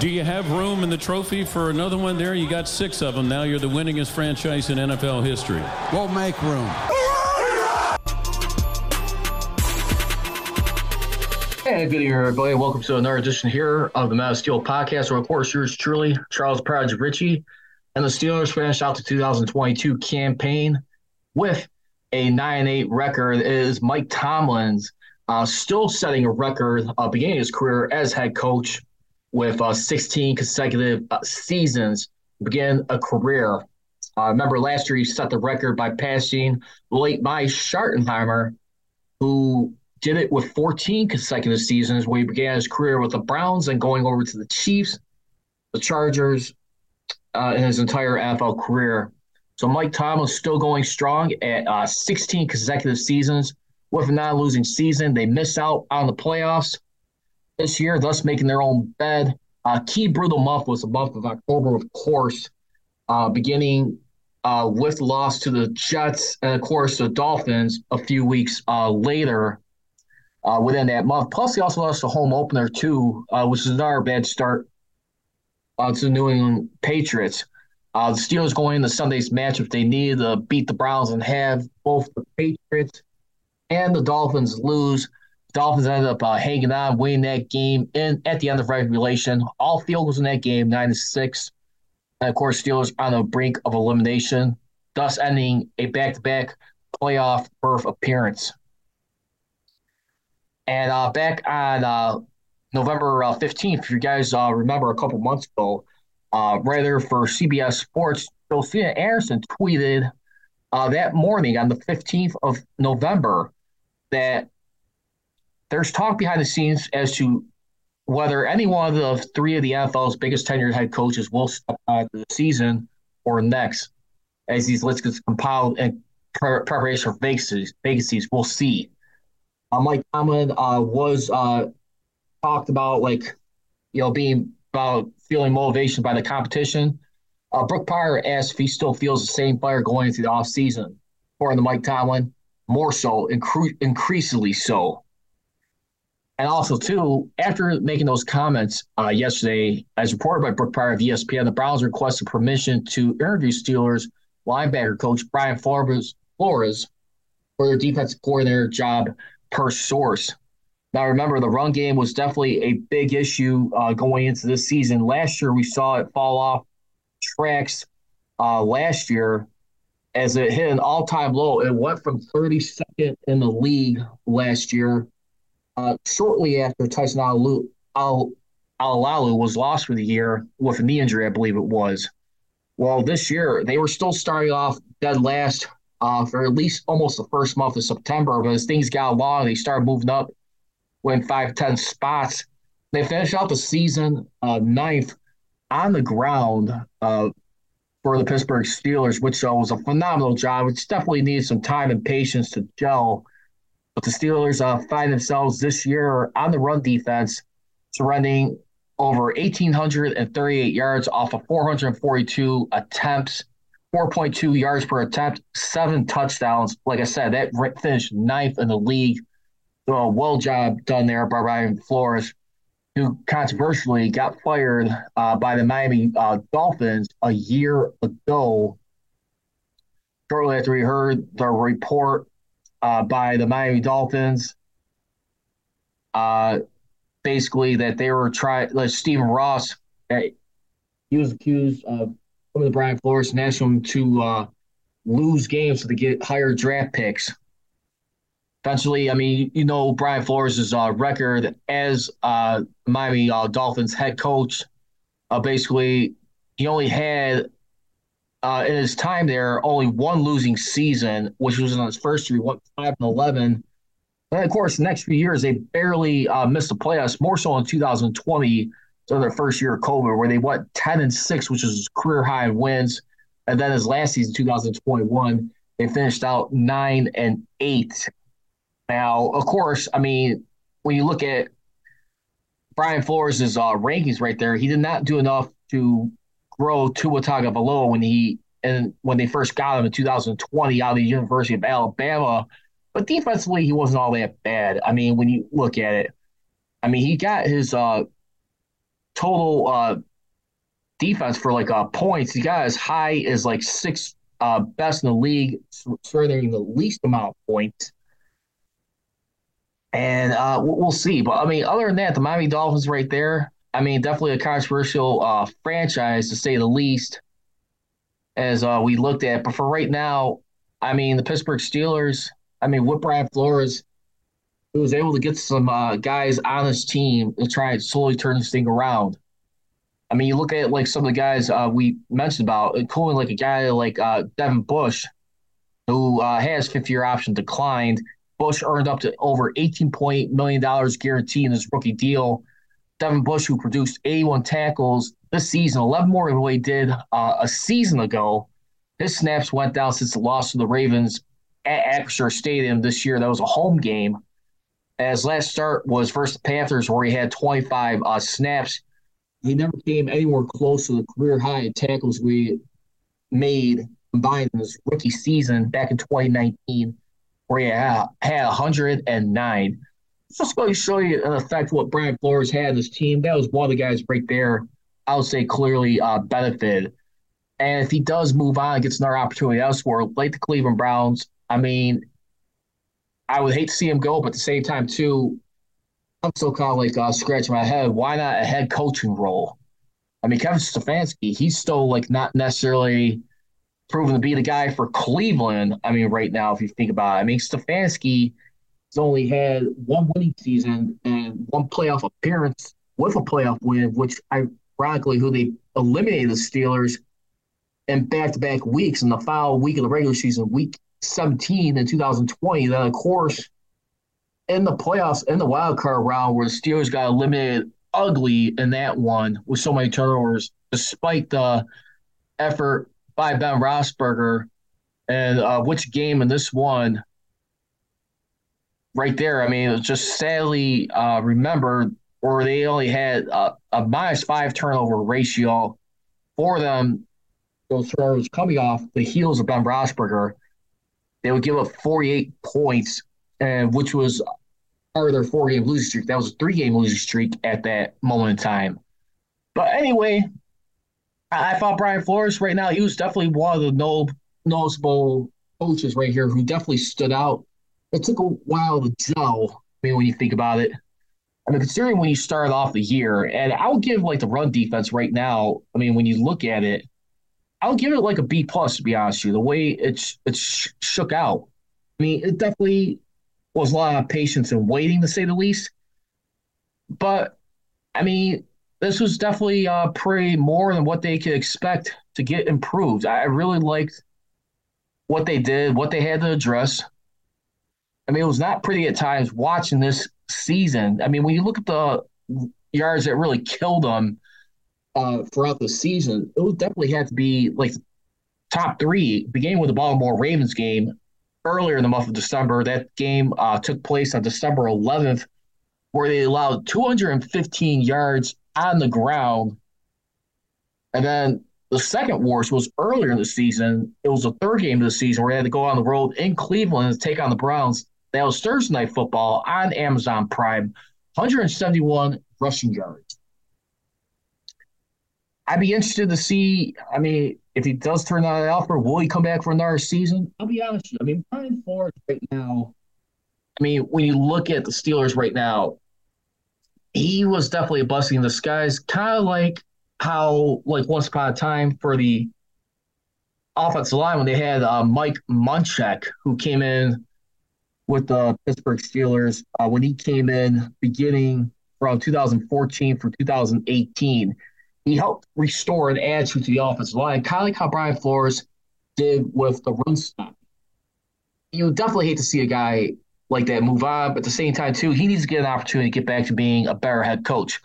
Do you have room in the trophy for another one there? You got six of them now. You're the winningest franchise in NFL history. We'll make room. Hey, good evening, everybody. Welcome to another edition here of the Mass Steel Podcast. Where, of course, yours truly, Charles Prodigy Ritchie, and the Steelers finished out the 2022 campaign with a 9-8 record. It is Mike Tomlin's uh, still setting a record uh, beginning his career as head coach with uh, 16 consecutive uh, seasons begin a career. Uh, remember last year he set the record by passing late by Schottenheimer, who did it with 14 consecutive seasons where he began his career with the Browns and going over to the Chiefs, the Chargers, uh, in his entire NFL career. So Mike Tomlin still going strong at uh, 16 consecutive seasons with a non-losing season. They miss out on the playoffs this year, thus making their own bed. Uh, key brutal month was the month of October, of course, uh, beginning uh, with loss to the Jets and, of course, the Dolphins a few weeks uh, later uh, within that month. Plus, he also lost a home opener too, uh, which is another bad start to the New England Patriots. The Steelers going into Sunday's matchup, they needed to beat the Browns and have both the Patriots and the Dolphins lose. Dolphins ended up uh, hanging on, winning that game in at the end of regulation. All field goals in that game, nine to six. And of course, Steelers on the brink of elimination, thus ending a back-to-back playoff berth appearance. And uh, back on uh, November uh, 15th, if you guys uh, remember a couple months ago, uh, there for CBS Sports, Josina Anderson, tweeted that morning on the 15th of November that there's talk behind the scenes as to whether any one of the three of the NFL's biggest tenured head coaches will step out the season or next, as these lists get compiled in preparation for vacancies. Vacancies, we'll see. Uh, Mike Tomlin uh, was uh, talked about like you know being about feeling motivation by the competition. Uh, Brooke Pryor asked if he still feels the same fire going into the offseason. According to Mike Tomlin, more so, incre- increasingly so. And also, too, after making those comments uh, yesterday, as reported by Brooke Pryor of ESPN, the Browns requested permission to interview Steelers linebacker coach Brian Flores, Flores for their defensive coordinator job per source. Now, remember, the run game was definitely a big issue uh, going into this season. Last year, we saw it fall off tracks uh, last year as it hit an all time low. It went from 32nd in the league last year, uh, shortly after Tyson Alualu, Al, Alualu was lost for the year with a knee injury, I believe it was. Well, this year, they were still starting off dead last uh, for at least almost the first month of September. But as things got along, they started moving up, went five, ten spots. They finished out the season uh, ninth on the ground uh, for the Pittsburgh Steelers, which uh, was a phenomenal job. Which definitely needed some time and patience to gel. But the Steelers uh, find themselves this year on the run defense, surrendering over 1,838 yards off of 442 attempts. 4.2 yards per attempt, seven touchdowns. Like I said, that finished ninth in the league. So a well job done there by Brian Flores, who controversially got fired uh, by the Miami uh, Dolphins a year ago. Shortly after we heard the report uh, by the Miami Dolphins, uh, basically that they were trying, like Stephen Ross, he was accused of of the Brian Flores and asked him to uh, lose games to get higher draft picks. Eventually, I mean, you know Brian Flores' uh, record as uh, Miami uh, Dolphins head coach. Basically, he only had uh, in his time there only one losing season, which was in his first year. Went five and eleven. And of course, the next few years they barely uh, missed the playoffs. More so in 2020 So their first year of COVID, where they went 10 and 6, which is career high in wins. And then his last season, 2021, they finished out 9 and 8. Now, of course, I mean, when you look at Brian Flores' uh, rankings right there, he did not do enough to grow Tua Tagovailoa when he and when they first got him in 2020 out of the University of Alabama. But defensively, he wasn't all that bad. I mean, when you look at it, I mean, he got his uh, total uh, defense for like uh, points. He got as high as like six uh, best in the league, surrendering the least amount of points. And uh, we'll see. But I mean, other than that, the Miami Dolphins right there, I mean, definitely a controversial uh, franchise to say the least, as uh, we looked at. But for right now, I mean, the Pittsburgh Steelers, I mean, with Brian Flores, who was able to get some uh, guys on his team to try and slowly turn this thing around. I mean, you look at like some of the guys uh, we mentioned about, including like a guy like uh, Devin Bush, who uh, has fifth year option declined Bush earned up to over $18.8 million guaranteed in his rookie deal. Devin Bush, who produced 81 tackles this season, 11 more than what he did uh, a season ago. His snaps went down since the loss to the Ravens at Acrisure Stadium this year. That was a home game. As last start was versus the Panthers, where he had 25 uh, snaps. He never came anywhere close to the career high in tackles we made combined in his rookie season back in 2019 where he had 109. Just going to show you in effect what Brian Flores had in his team. That was one of the guys right there, I would say clearly uh, benefited. And if he does move on and gets another opportunity elsewhere, like the Cleveland Browns, I mean, I would hate to see him go, but at the same time, too, I'm still kind of like uh, scratching my head. Why not a head coaching role? I mean, Kevin Stefanski, he's still like not necessarily – proven to be the guy for Cleveland. I mean, right now, if you think about it, I mean, Stefanski has only had one winning season and one playoff appearance with a playoff win, which ironically, who they eliminated the Steelers in back to back weeks in the final week of the regular season, week 17 in 2020. Then, of course, in the playoffs, in the wild card round, where the Steelers got eliminated ugly in that one with so many turnovers, despite the effort by Ben Roethlisberger, and uh, which game in this one right there. I mean, it was just sadly uh, remember or they only had a, a minus five turnover ratio for them. Those turnovers coming off the heels of Ben Roethlisberger, they would give up 48 points, and which was part of their four game losing streak. That was a three game losing streak at that moment in time. But anyway, I thought Brian Flores right now, he was definitely one of the no, noticeable coaches right here who definitely stood out. It took a while to gel. I mean, when you think about it, I mean, considering when you started off the year, and I'll give like the run defense right now. I mean, when you look at it, I'll give it like a B plus to be honest with you. The way it's it's shook out. I mean, it definitely was a lot of patience and waiting to say the least. But I mean, this was definitely uh, pretty more than what they could expect to get improved. I really liked what they did, what they had to address. I mean, it was not pretty at times watching this season. I mean, when you look at the yards that really killed them uh, throughout the season, it would definitely had to be like top three. Beginning with the Baltimore Ravens game earlier in the month of December. That game uh, took place on December 11th, where they allowed 215 yards on the ground. And then the second worst was earlier in the season. It was the third game of the season where they had to go on the road in Cleveland to take on the Browns. That was Thursday night football on Amazon Prime. 171 rushing yards. I'd be interested to see. I mean, if he does turn an offer, will he come back for another season? I'll be honest. You, I mean, Brian Flores right now. I mean, when you look at the Steelers right now, he was definitely a blessing in disguise, kind of like how, like once upon a time, for the offensive line when they had uh, Mike Munchak, who came in with the Pittsburgh Steelers uh, when he came in beginning from 2014 through 2018. He helped restore an attitude to the offensive line, kind of like how Brian Flores did with the run stop. You definitely hate to see a guy like that move on. But at the same time, too, he needs to get an opportunity to get back to being a better head coach.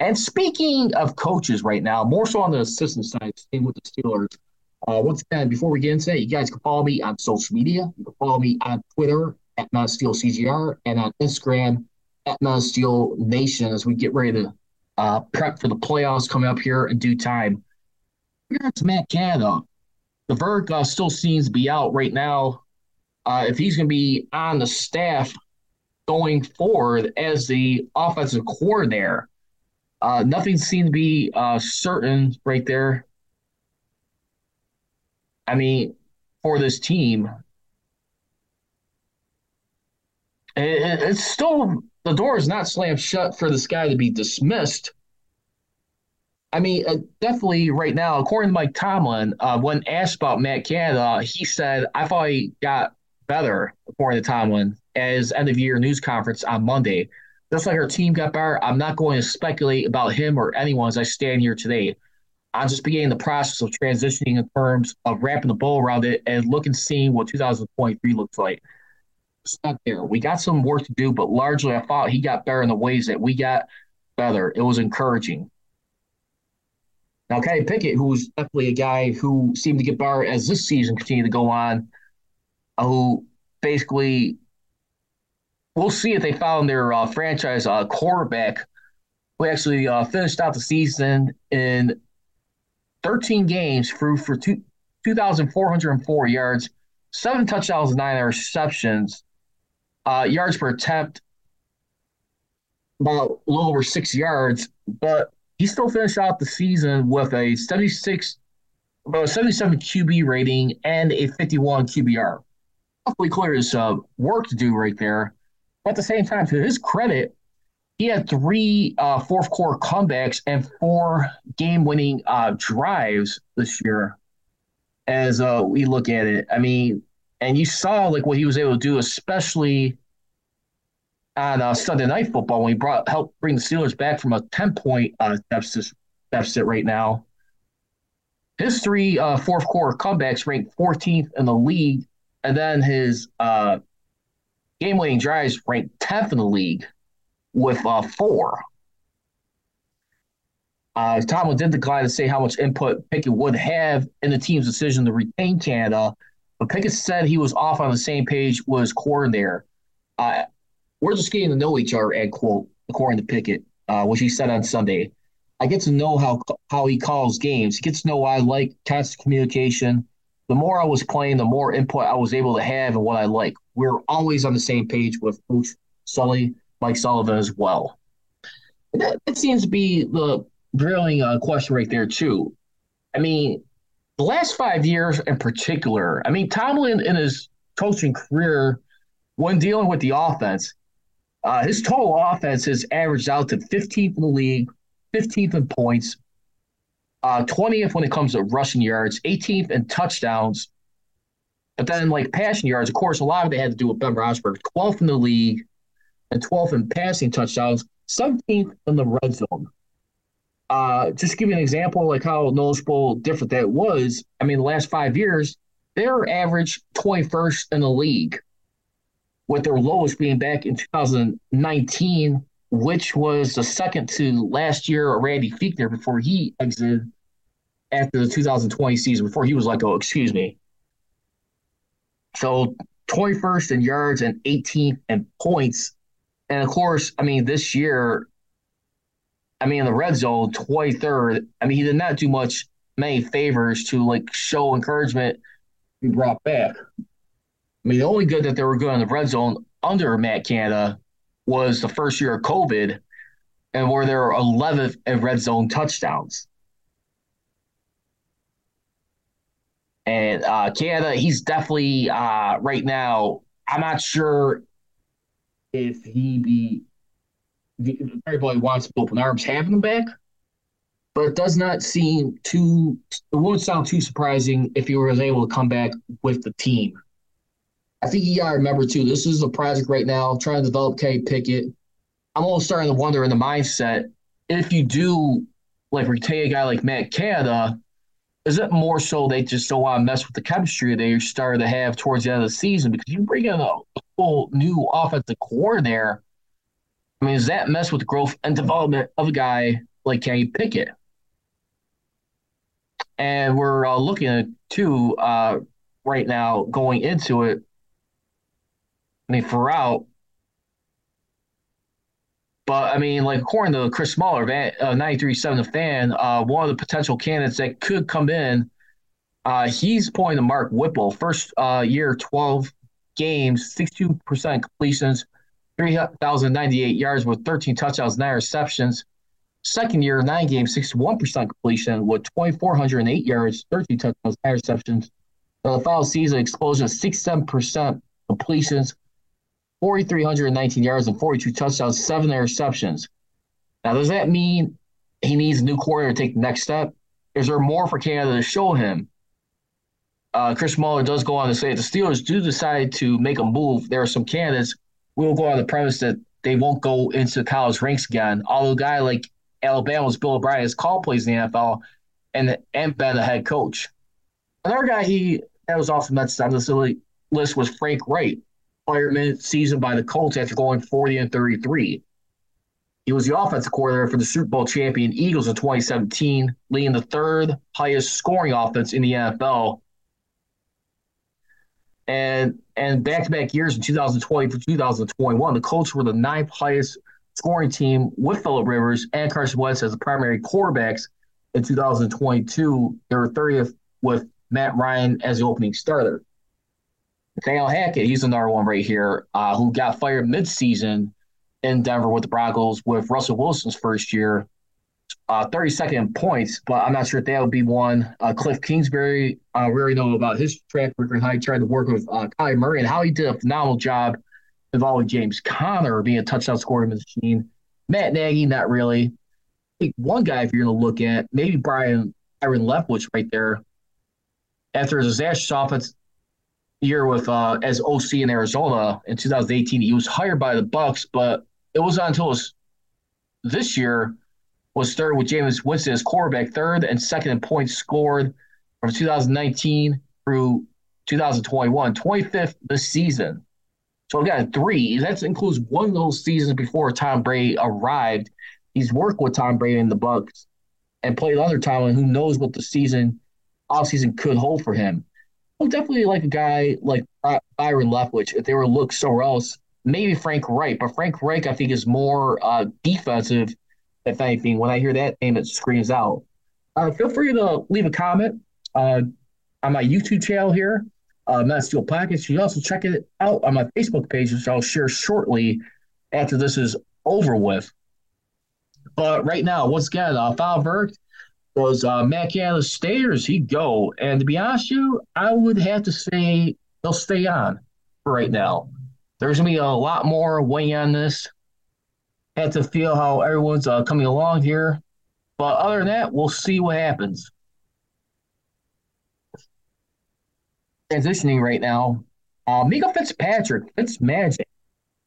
And speaking of coaches right now, more so on the assistant side, staying with the Steelers. Uh, once again, before we get into that, you guys can follow me on social media. You can follow me on Twitter at CGR and on Instagram at Steel Nation as we get ready to uh, prep for the playoffs coming up here in due time. Here's Matt Canada. The vert uh, still seems to be out right now. Uh, if he's going to be on the staff going forward as the offensive coordinator, uh, nothing seems to be uh, certain right there. I mean, for this team, it, it's still the door is not slammed shut for this guy to be dismissed. I mean, uh, definitely right now, according to Mike Tomlin, uh, when asked about Matt Canada, he said, I thought he got better, according to Tomlin, as end of year news conference on Monday. Just like our team got better, I'm not going to speculate about him or anyone as I stand here today. I'm just beginning the process of transitioning in terms of wrapping the bow around it and looking seeing what 2023 looks like. It's not there. We got some work to do, but largely I thought he got better in the ways that we got better. It was encouraging. Now, Kenny Pickett, who's definitely a guy who seemed to get better as this season continued to go on, uh, who basically we'll see if they found their uh, franchise uh, quarterback who actually uh, finished out the season in 13 games through for two, 2,404 yards, seven touchdowns, nine interceptions, uh, yards per attempt, about a little over six yards, but he still finished out the season with a 76, about a 77 QB rating and a 51 QBR. Awfully clear his uh, work to do right there. But at the same time, to his credit, he had three uh, fourth quarter comebacks and four game winning uh, drives this year. As uh, we look at it, I mean, and you saw like what he was able to do, especially on uh, Sunday Night Football when he brought helped bring the Steelers back from a ten point uh, deficit deficit right now. His three uh, fourth quarter comebacks ranked 14th in the league, and then his uh, game winning drives ranked 10th in the league with uh, four. Uh, Tomlin did decline to say how much input Pickett would have in the team's decision to retain Canada, but Pickett said he was off on the same page with his there. Uh, we're just getting to know each other, end quote, according to Pickett, uh, which he said on Sunday. I get to know how how he calls games. He gets to know I like constant communication. The more I was playing, the more input I was able to have and what I like. We're always on the same page with Coach Sully, Mike Sullivan as well. That, that seems to be the drilling uh, question right there too. I mean, the last five years in particular. I mean, Tomlin in his coaching career, when dealing with the offense, uh, his total offense has averaged out to 15th in the league, 15th in points, uh, 20th when it comes to rushing yards, 18th in touchdowns. But then, like passing yards, of course, a lot of it had to do with Ben Roethlisberger, 12th in the league, and 12th in passing touchdowns, 17th in the red zone. Uh, just give you an example, like how noticeable different that was. I mean, the last five years, they're average 21st in the league with their lowest being back in 2019, which was the second to last year Randy Fichtner before he exited after the 2020 season, before he was like, oh, excuse me. So 21st in yards and 18th in points. And of course, I mean, this year, I mean, in the red zone, 23rd, I mean, he did not do much, many favors to like show encouragement be brought back. I mean, the only good that they were good in the red zone under Matt Canada was the first year of COVID, and where there were 11th in red zone touchdowns. And uh, Canada, he's definitely uh, right now. I'm not sure if he be everybody wants open arms having him back, but it does not seem too. It won't sound too surprising if he was able to come back with the team. I think you got to remember too. This is a project right now, trying to develop K Pickett. I'm almost starting to wonder in the mindset if you do like retain a guy like Matt Canada, is it more so they just don't want to mess with the chemistry they started to have towards the end of the season because you bring in a whole new offensive core there. I mean, does that mess with the growth and development of a guy like Kenny Pickett. And we're uh, looking at two uh, right now going into it. I mean, for out. But I mean, like according to Chris Mueller, uh, 93.7 The Fan, uh, one of the potential candidates that could come in, uh, he's pointing to Mark Whipple. First uh, year, 12 games, 62% completions, 3,098 yards with 13 touchdowns, nine receptions. Second year, nine games, 61% completion with 2,408 yards, 13 touchdowns, nine receptions. The final season, explosion of 67% completions, 4,319 yards, and 42 touchdowns, seven interceptions. Now, does that mean he needs a new quarter to take the next step? Is there more for Canada to show him? Uh, Chris Mueller does go on to say if the Steelers do decide to make a move, there are some candidates. We will go on the premise that they won't go into college ranks again. Although a guy like Alabama's Bill O'Brien has called plays in the NFL and and been a head coach. Another guy he that was also Mets on this list was Frank Reich, fired season by the Colts after going 40 and 33. He was the offensive coordinator for the Super Bowl champion Eagles in 2017, leading the third highest scoring offense in the NFL. And and back to back years in 2020 for 2021, the Colts were the ninth highest scoring team with Philip Rivers and Carson Wentz as the primary quarterbacks in 2022. They were 30th with Matt Ryan as the opening starter. Nathaniel Hackett, he's another one right here, uh, who got fired midseason in Denver with the Broncos with Russell Wilson's first year. Uh, 32nd points, but I'm not sure if that would be one. Uh, Cliff Kingsbury, uh, really know about his track record, and how he tried to work with uh, Kyler Murray, and how he did a phenomenal job involving James Conner being a touchdown scoring machine. Matt Nagy, not really. one guy, if you're going to look at, maybe Brian Byron Leftwich right there. After his disastrous offense year with uh, as OC in Arizona in 2018, he was hired by the Bucs, but it was not until this year was third with Jameis Winston as quarterback, third and second in points scored from 2019 through 2021, 25th this season. So again, three. That includes one of those seasons before Tom Brady arrived. He's worked with Tom Brady in the Bucs and played other time, and who knows what the season, off season could hold for him. Definitely like a guy like Byron Leftwich. If they were to look somewhere else, maybe Frank Reich, but Frank Reich I think is more uh, defensive. If anything, when I hear that name, it screams out. Uh, feel free to leave a comment uh, on my YouTube channel here uh, Matt Steel Pockets. You can also check it out on my Facebook page, which I'll share shortly after this is over with. But right now, once again, uh, Foul Verdict was uh, Matt Canada stayers. He go, and to be honest, with you, I would have to say they'll stay on for right now. There's gonna be a lot more weighing on this. Had to feel how everyone's uh, coming along here, but other than that, we'll see what happens. transitioning right now. Uh, Minkah Fitzpatrick, Fitzmagic,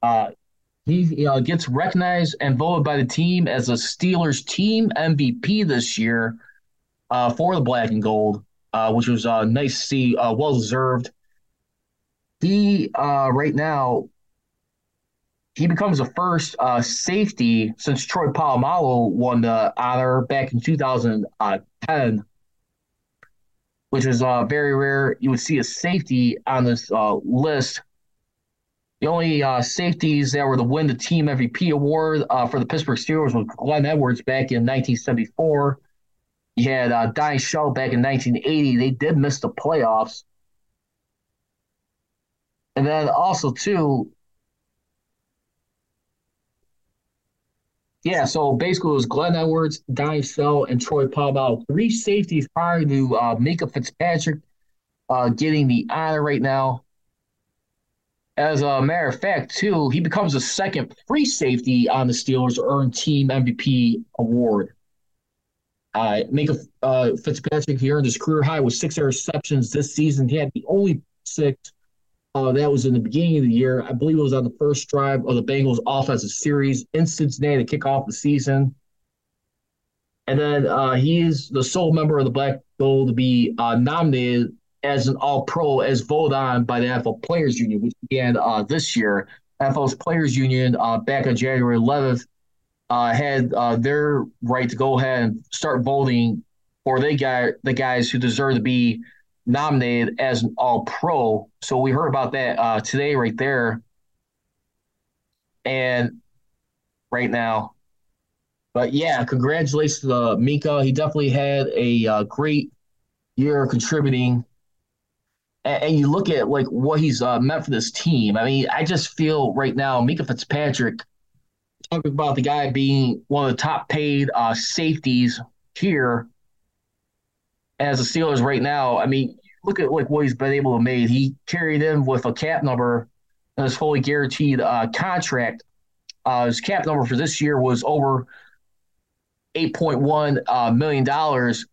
uh, he uh, gets recognized and voted by the team as a Steelers team MVP this year uh, for the black and gold, uh, which was uh, nice to see, uh, well deserved. He uh, right now he becomes the first uh, safety since Troy Polamalu won the honor back in 2010 which is uh, very rare. You would see a safety on this uh, list. The only uh, safeties that were to win the team MVP award uh, for the Pittsburgh Steelers was Glenn Edwards back in 1974. You had uh, Donnie Shell back in 1980. They did miss the playoffs. And then also, too, Yeah, so basically it was Glenn Edwards, Donnie Shell, and Troy Polamalu. Three safeties prior to uh, Minkah Fitzpatrick uh, getting the honor right now. As a matter of fact, too, he becomes the second free safety on the Steelers to earn team MVP award. Uh, Minkah uh, Fitzpatrick, he earned his career high with six interceptions this season. He had the only six uh, that was in the beginning of the year. I believe it was on the first drive of the Bengals offensive series in Cincinnati to kick off the season. And then uh, he is the sole member of the Black Gold to be uh, nominated as an All Pro, as voted on by the NFL Players Union, which began uh, this year. NFL's Players Union uh, back on January 11th uh, had their right to go ahead and start voting for they got the guys who deserve to be nominated as an All Pro. So we heard about that uh, today, right there, and right now. But yeah, congratulations to uh, Minkah. He definitely had a uh, great year contributing. And, and, you look at like what he's uh, meant for this team. I mean, I just feel right now, Minkah Fitzpatrick, talking about the guy being one of the top paid uh, safeties here as the Steelers right now. I mean, look at like what he's been able to make. He carried them with a cap number and his fully guaranteed uh, contract. Uh, his cap number for this year was over eight point one uh, million dollars,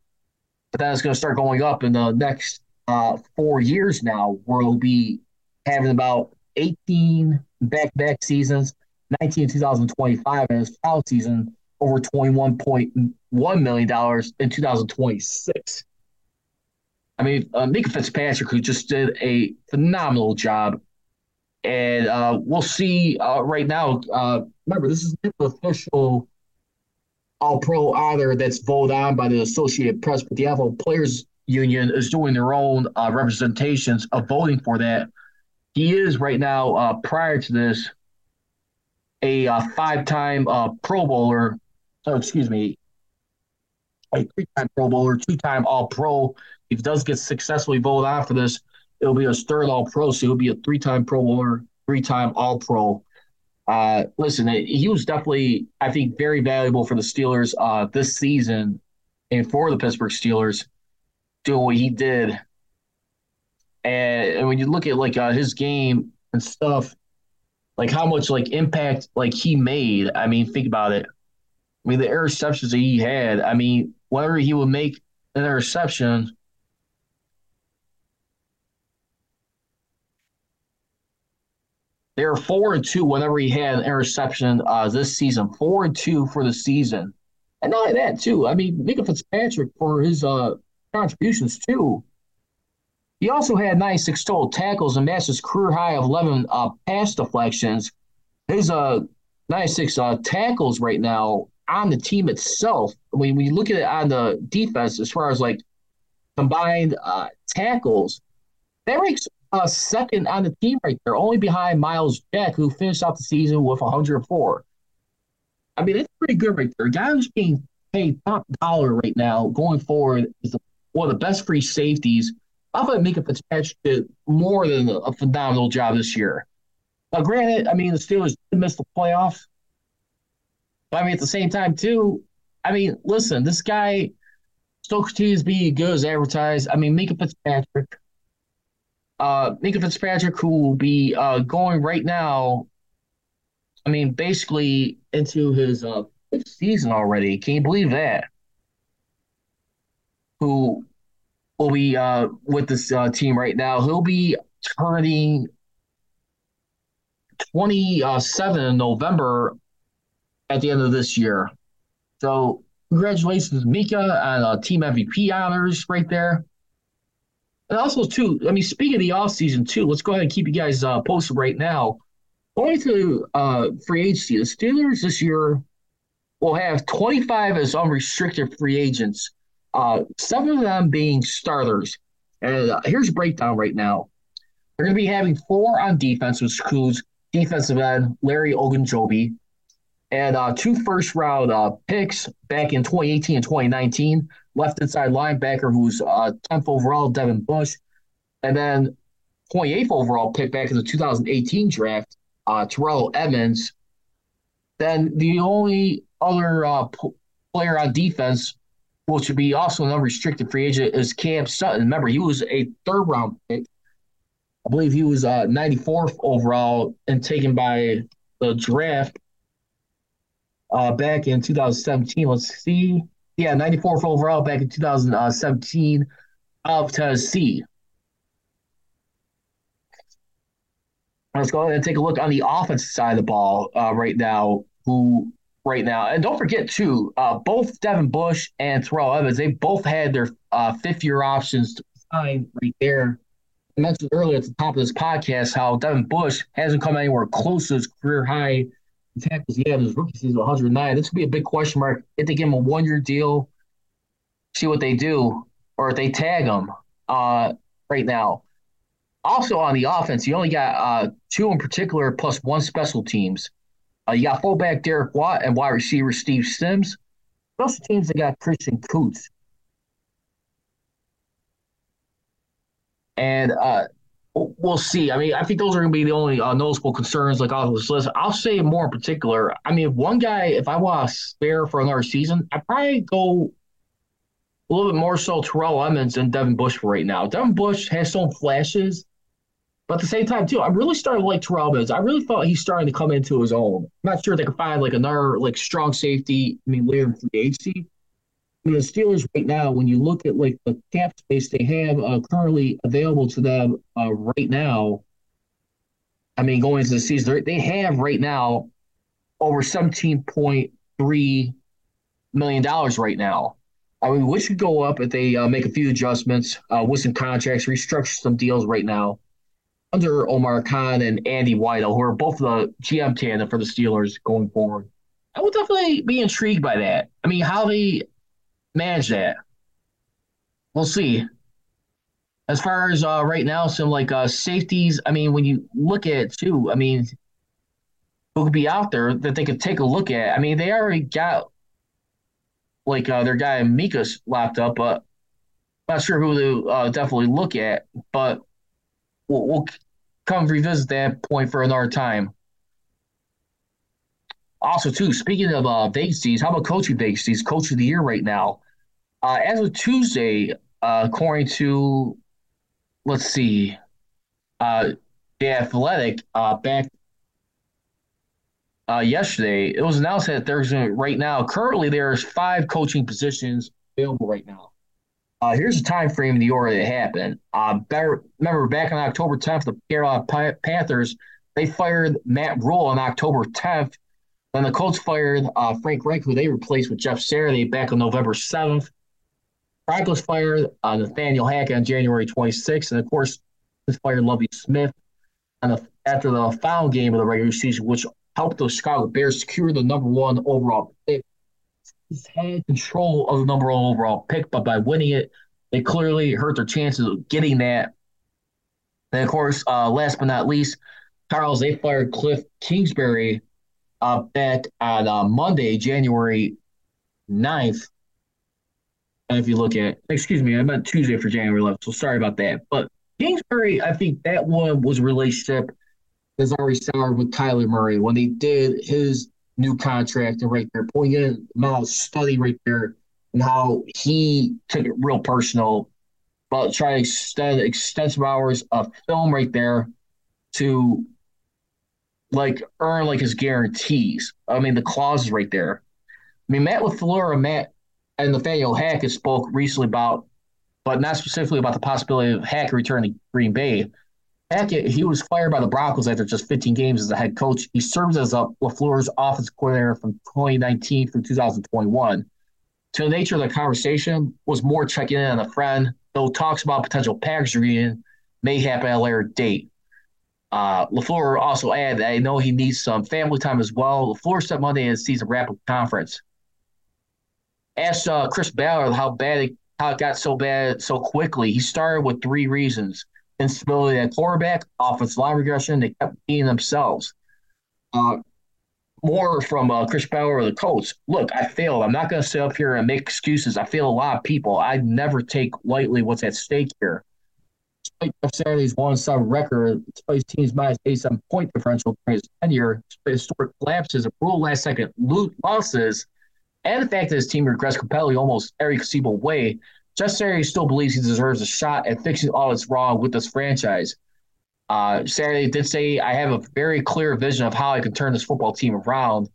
but that's going to start going up in the next uh, four years now, where he'll be having about eighteen back-to-back seasons, 19 2025, and his final season over $21.1 million in 2026. I mean, uh, Minkah Fitzpatrick, who just did a phenomenal job. And uh, we'll see uh, right now. Uh, remember, this is the official All Pro either that's voted on by the Associated Press, but the NFL Players Union is doing their own uh, representations of voting for that. He is right now, uh, prior to this, a five time Pro Bowler. Oh, excuse me, a three time Pro Bowler, two time All Pro he does get successfully voted on for this, it'll be a third All Pro, so he'll be a three-time Pro Bowler, three-time All Pro. Uh, listen, he was definitely, I think, very valuable for the Steelers uh, this season and for the Pittsburgh Steelers doing what he did. And, and when you look at like uh, his game and stuff, like how much like impact like he made. I mean, think about it. I mean, the interceptions that he had. I mean, whenever he would make an interception, They were four and two whenever he had an interception uh, this season. Four and two for the season, and not only that too. I mean, Minkah Fitzpatrick for his uh, contributions too. He also had 96 total tackles and matched his career high of 11 uh, pass deflections. His uh, 96 uh, tackles right now on the team itself. When we look at it on the defense, as far as like combined uh, tackles, that ranks uh, second on the team right there, only behind Myles Jack, who finished off the season with 104. I mean, it's pretty good right there. A guy who's being paid top dollar right now going forward is one of the best free safeties. I thought Minkah Fitzpatrick did more than a phenomenal job this year. Now, granted, I mean, the Steelers did miss the playoffs. But I mean, at the same time, too, I mean, listen, this guy still continues to be good as advertised. I mean, Minkah Fitzpatrick, uh, Minkah Fitzpatrick, who will be uh, going right now, I mean, basically into his uh, season already. Can you believe that? Who will be uh, with this uh, team right now? He'll be turning 27 in November at the end of this year. So, congratulations, Minkah, on uh, Team MVP honors right there. And also, too, I mean, speaking of the offseason, too, let's go ahead and keep you guys uh, posted right now. Going to uh, free agency, the Steelers this year will have 25 as unrestricted free agents, uh, seven of them being starters. And uh, here's a breakdown right now. They're going to be having four on defense, which includes defensive end Larry Ogunjobi, and uh, two first round uh, picks back in 2018 and 2019 left inside linebacker who's uh, 10th overall, Devin Bush. And then 28th overall pick back in the 2018 draft, uh, Terrell Edmunds. Then the only other uh, p- player on defense, which would be also an unrestricted free agent, is Cam Sutton. Remember, he was a third round pick. I believe he was uh, 94th overall and taken by the draft uh, back in 2017. Let's see yeah, 94th overall back in 2017 of Tennessee. Let's go ahead and take a look on the offensive side of the ball uh, right now. Who right now, and don't forget too, uh, both Devin Bush and Terrell Evans, they both had their uh, fifth year options to sign right there. I mentioned earlier at the top of this podcast how Devin Bush hasn't come anywhere close to his career high tackles he had in his rookie season, 109. This could be a big question mark if they give him a one year deal. See what they do, or if they tag him uh, right now. Also on the offense, you only got uh, two in particular plus one special teams. Uh, you got fullback Derek Watt and wide receiver Steve Sims. Special teams, they got Christian Kuntz. And uh, we'll see. I mean, I think those are going to be the only uh, noticeable concerns like on this list. I'll say more in particular. I mean, one guy, if I want to spare for another season, I probably go a little bit more so Terrell Edmunds than Devin Bush for right now. Devin Bush has some flashes, but at the same time, too, I'm really starting to like Terrell Edmunds. I really thought he's starting to come into his own. I'm not sure they can find like another like strong safety. I mean, later in free agency. I mean, the Steelers right now, when you look at like the cap space they have uh, currently available to them uh, right now, I mean, going into the season, they have right now over seventeen point three million dollars right now. I mean, which could go up if they uh, make a few adjustments uh, with some contracts, restructure some deals right now under Omar Khan and Andy Weidl, who are both the GM tandem for the Steelers going forward. I would definitely be intrigued by that. I mean, how they manage that. We'll see. As far as uh, right now, some like uh, safeties. I mean, when you look at it too, I mean, who could be out there that they could take a look at? I mean, they already got like uh, their guy Minkah's locked up, but not sure who to uh, definitely look at. But we'll, we'll come revisit that point for another time. Also, too, speaking of uh, vacancies, how about coaching vacancies? Coach of the year right now. Uh, as of Tuesday, uh, according to, let's see, uh, the Athletic, uh, back uh, yesterday, it was announced that there's right now, currently, there's five coaching positions available right now. Uh, here's the time frame in the order that happened. Uh, better, remember, back on October 10th, the Carolina Panthers, they fired Matt Rhule on October 10th then the Colts fired uh, Frank Reich, who they replaced with Jeff Saturday back on November 7th. Frank was fired uh, Nathaniel Hackett on January 26th. And of course, they fired Lovie Smith the, after the final game of the regular season, which helped the Chicago Bears secure the number one overall pick. Had control of the number one overall pick, but by winning it, they clearly hurt their chances of getting that. And of course, uh, last but not least, Charles, they fired Cliff Kingsbury uh, back on uh, Monday, January 9th. And if you look at, excuse me, I meant Tuesday for January 11th, so sorry about that. But Kingsbury, I think that one was a relationship that's already started with Kyler Murray when they did his new contract and right there, pulling in study right there and how he took it real personal, but try to extend extensive hours of film right there to like earn like his guarantees. I mean, the clause is right there. I mean, Matt LaFleur and Matt and Nathaniel Hackett spoke recently about, but not specifically about the possibility of Hackett returning to Green Bay. Hackett, he was fired by the Broncos after just 15 games as a head coach. He serves as a LaFleur's offensive coordinator from 2019 through 2021. To the nature of the conversation was more checking in on a friend, though talks about potential package reunion may happen at a later date. Uh, LaFleur also added I know he needs some family time as well. LaFleur said Monday in his season wrap up conference. Asked uh, Chris Ballard how bad it, how it got so bad so quickly. He started with three reasons: instability at quarterback, offensive line regression. They kept being themselves. Uh, more from uh, Chris Ballard, the Colts. Look, I failed. I'm not going to sit up here and make excuses. I fail a lot of people. I never take lightly what's at stake here Saturday's one sub record, his team's minus 87 point differential during his tenure, historic collapses brutal last second losses, and the fact that his team regressed completely almost every conceivable way, Jeff Saturday still believes he deserves a shot at fixing all that's wrong with this franchise. Uh, Saturday did say, I have a very clear vision of how I can turn this football team around.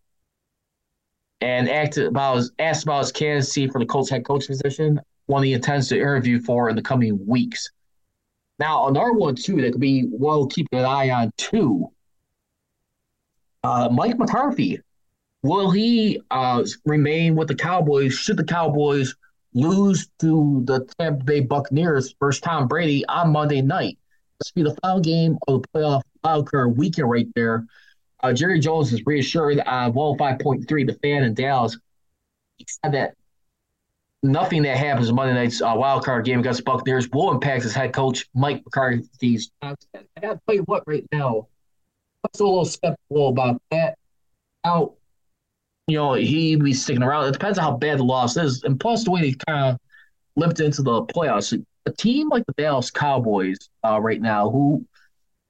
And about his, asked about his candidacy for the Colts head coach position, one he intends to interview for in the coming weeks. Now, another one too that could be well keeping an eye on too. Uh, Mike McCarthy, will he uh, remain with the Cowboys? Should the Cowboys lose to the Tampa Bay Buccaneers versus Tom Brady on Monday night? This be the final game of the playoff wildcard weekend right there. uh, Jerry Jones has reassured uh, 105.3 the fan in Dallas. He said that nothing that happens Monday night's uh, wild card game against Buccaneers will impact his head coach Mike McCarthy's. I gotta tell you what, right now, I'm still a little skeptical about that. Out, you know he be sticking around. It depends on how bad the loss is, and plus the way they kind of limped into the playoffs. A team like the Dallas Cowboys uh, right now, who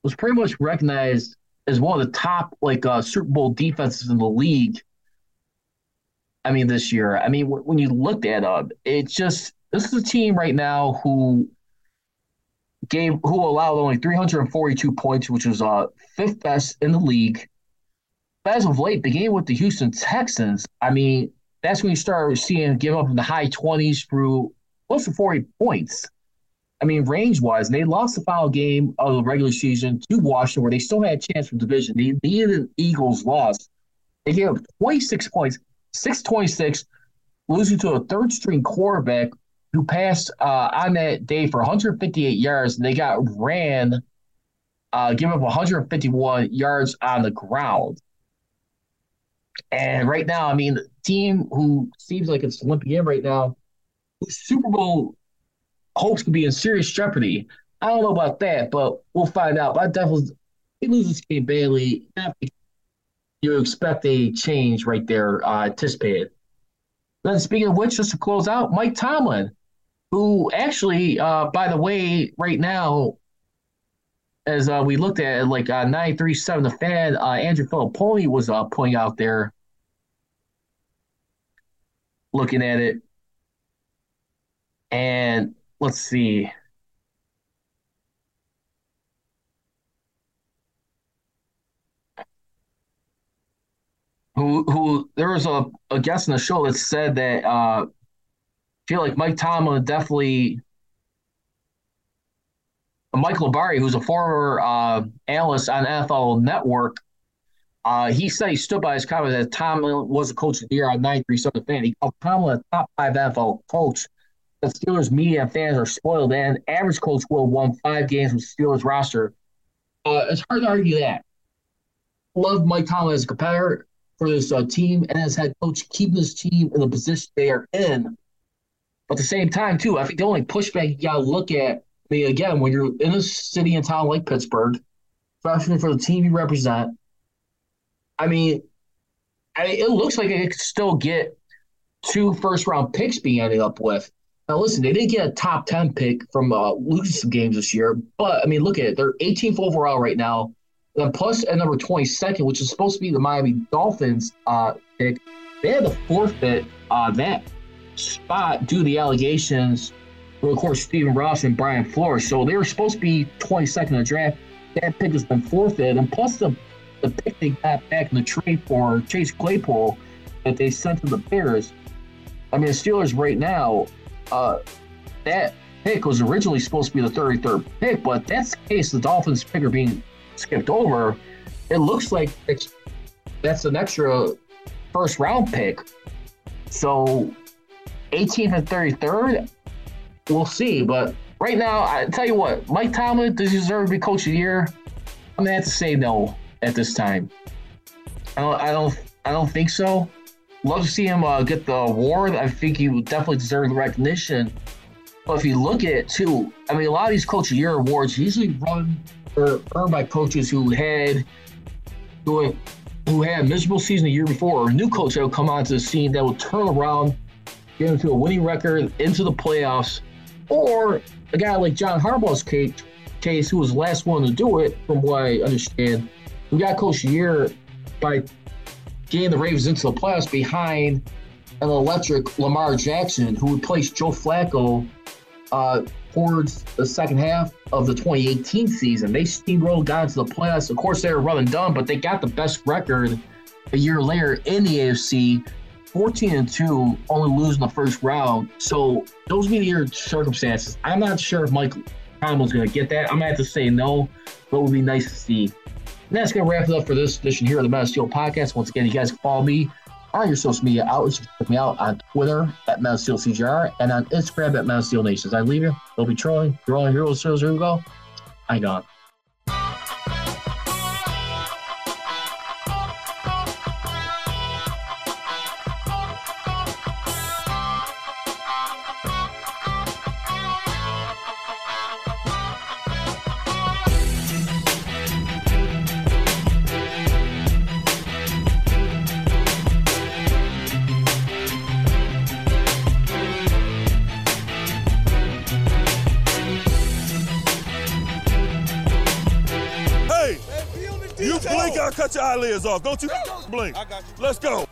was pretty much recognized as one of the top like uh, Super Bowl defenses in the league I mean, this year. I mean, when you looked at them, it's just this is a team right now who gave who allowed only 342 points, which was uh fifth best in the league. But as of late, the game with the Houston Texans, I mean, that's when you start seeing give up in the high 20s through close to 40 points. I mean, range wise, they lost the final game of the regular season to Washington, where they still had a chance for division. The, the Eagles lost. They gave up 26 points. 626, losing to a third string quarterback who passed uh, on that day for 158 yards. And they got ran, uh, giving up 151 yards on the ground. And right now, I mean, the team who seems like it's limping in right now, Super Bowl hopes could be in serious jeopardy. I don't know about that, but we'll find out. But I definitely, he loses game Bailey you expect a change right there uh, anticipated. Then, speaking of which, just to close out, Mike Tomlin, who actually, uh, by the way, right now, as uh, we looked at it, like uh, 937, the fan, uh, Andrew Fillipponi was uh, putting out there, looking at it. And let's see. Who who there was a, a guest in the show that said that uh feel like Mike Tomlin definitely Mike Lombardi, who's a former uh, analyst on NFL Network, uh, he said he stood by his comment that Tomlin was a coach of the year on 937 fan. He called Tomlin a top five NFL coach. The Steelers media and fans are spoiled, and average coach will won five games with Steelers roster. Uh, it's hard to argue that. Love Mike Tomlin as a competitor for this uh, team and as head coach, keep this team in the position they are in. But at the same time, too, I think the only pushback you got to look at, I mean, again, when you're in a city and town like Pittsburgh, especially for the team you represent, I mean, I mean, it looks like it could still get two first round picks being ended up with. Now, listen, they didn't get a top 10 pick from uh, losing some games this year, but I mean, look at it. They're 18th overall right now. Then plus at number 22nd, which is supposed to be the Miami Dolphins uh, pick, they had to forfeit uh, that spot due to the allegations of course, Stephen Ross and Brian Flores. So they were supposed to be 22nd in the draft. That pick has been forfeited. And plus the, the pick they got back in the trade for Chase Claypool that they sent to the Bears. I mean, the Steelers right now, uh, that pick was originally supposed to be the 33rd pick, but that's the case. The Dolphins pick are being skipped over, it looks like it's that's an extra first round pick. So 18th and 33rd, we'll see. But right now, I tell you what, Mike Tomlin does he deserve to be coach of the year? I'm gonna have to say no at this time. I don't, I don't, I don't think so. Love to see him uh, get the award. I think he definitely deserve the recognition. But if you look at it too, I mean, a lot of these coach of year awards usually run or earned by coaches who had who, who had miserable season the year before, or a new coach that will come onto the scene that will turn around, get into a winning record, into the playoffs, or a guy like John Harbaugh's case, case who was the last one to do it, from what I understand, who got coach year by getting the Ravens into the playoffs behind an electric Lamar Jackson, who replaced Joe Flacco uh, towards the second half of the 2018 season. They steamrolled, got into the playoffs. Of course, they were running dumb, but they got the best record a year later in the AFC. 14 and 2, only losing the first round. So those be the circumstances. I'm not sure if Mike Tomlin's going to get that. I'm going to have to say no, but it would be nice to see. And that's going to wrap it up for this edition here of the of Steel podcast. Once again, you guys can follow me on your social media outlets. Check me out on Twitter at CGR and on Instagram at Mount Steel Nations. I leave you. They'll be trolling. You're all heroes. Here we go. I gone. You blink, I'll cut your eyelids off. Don't you blink. Let's go.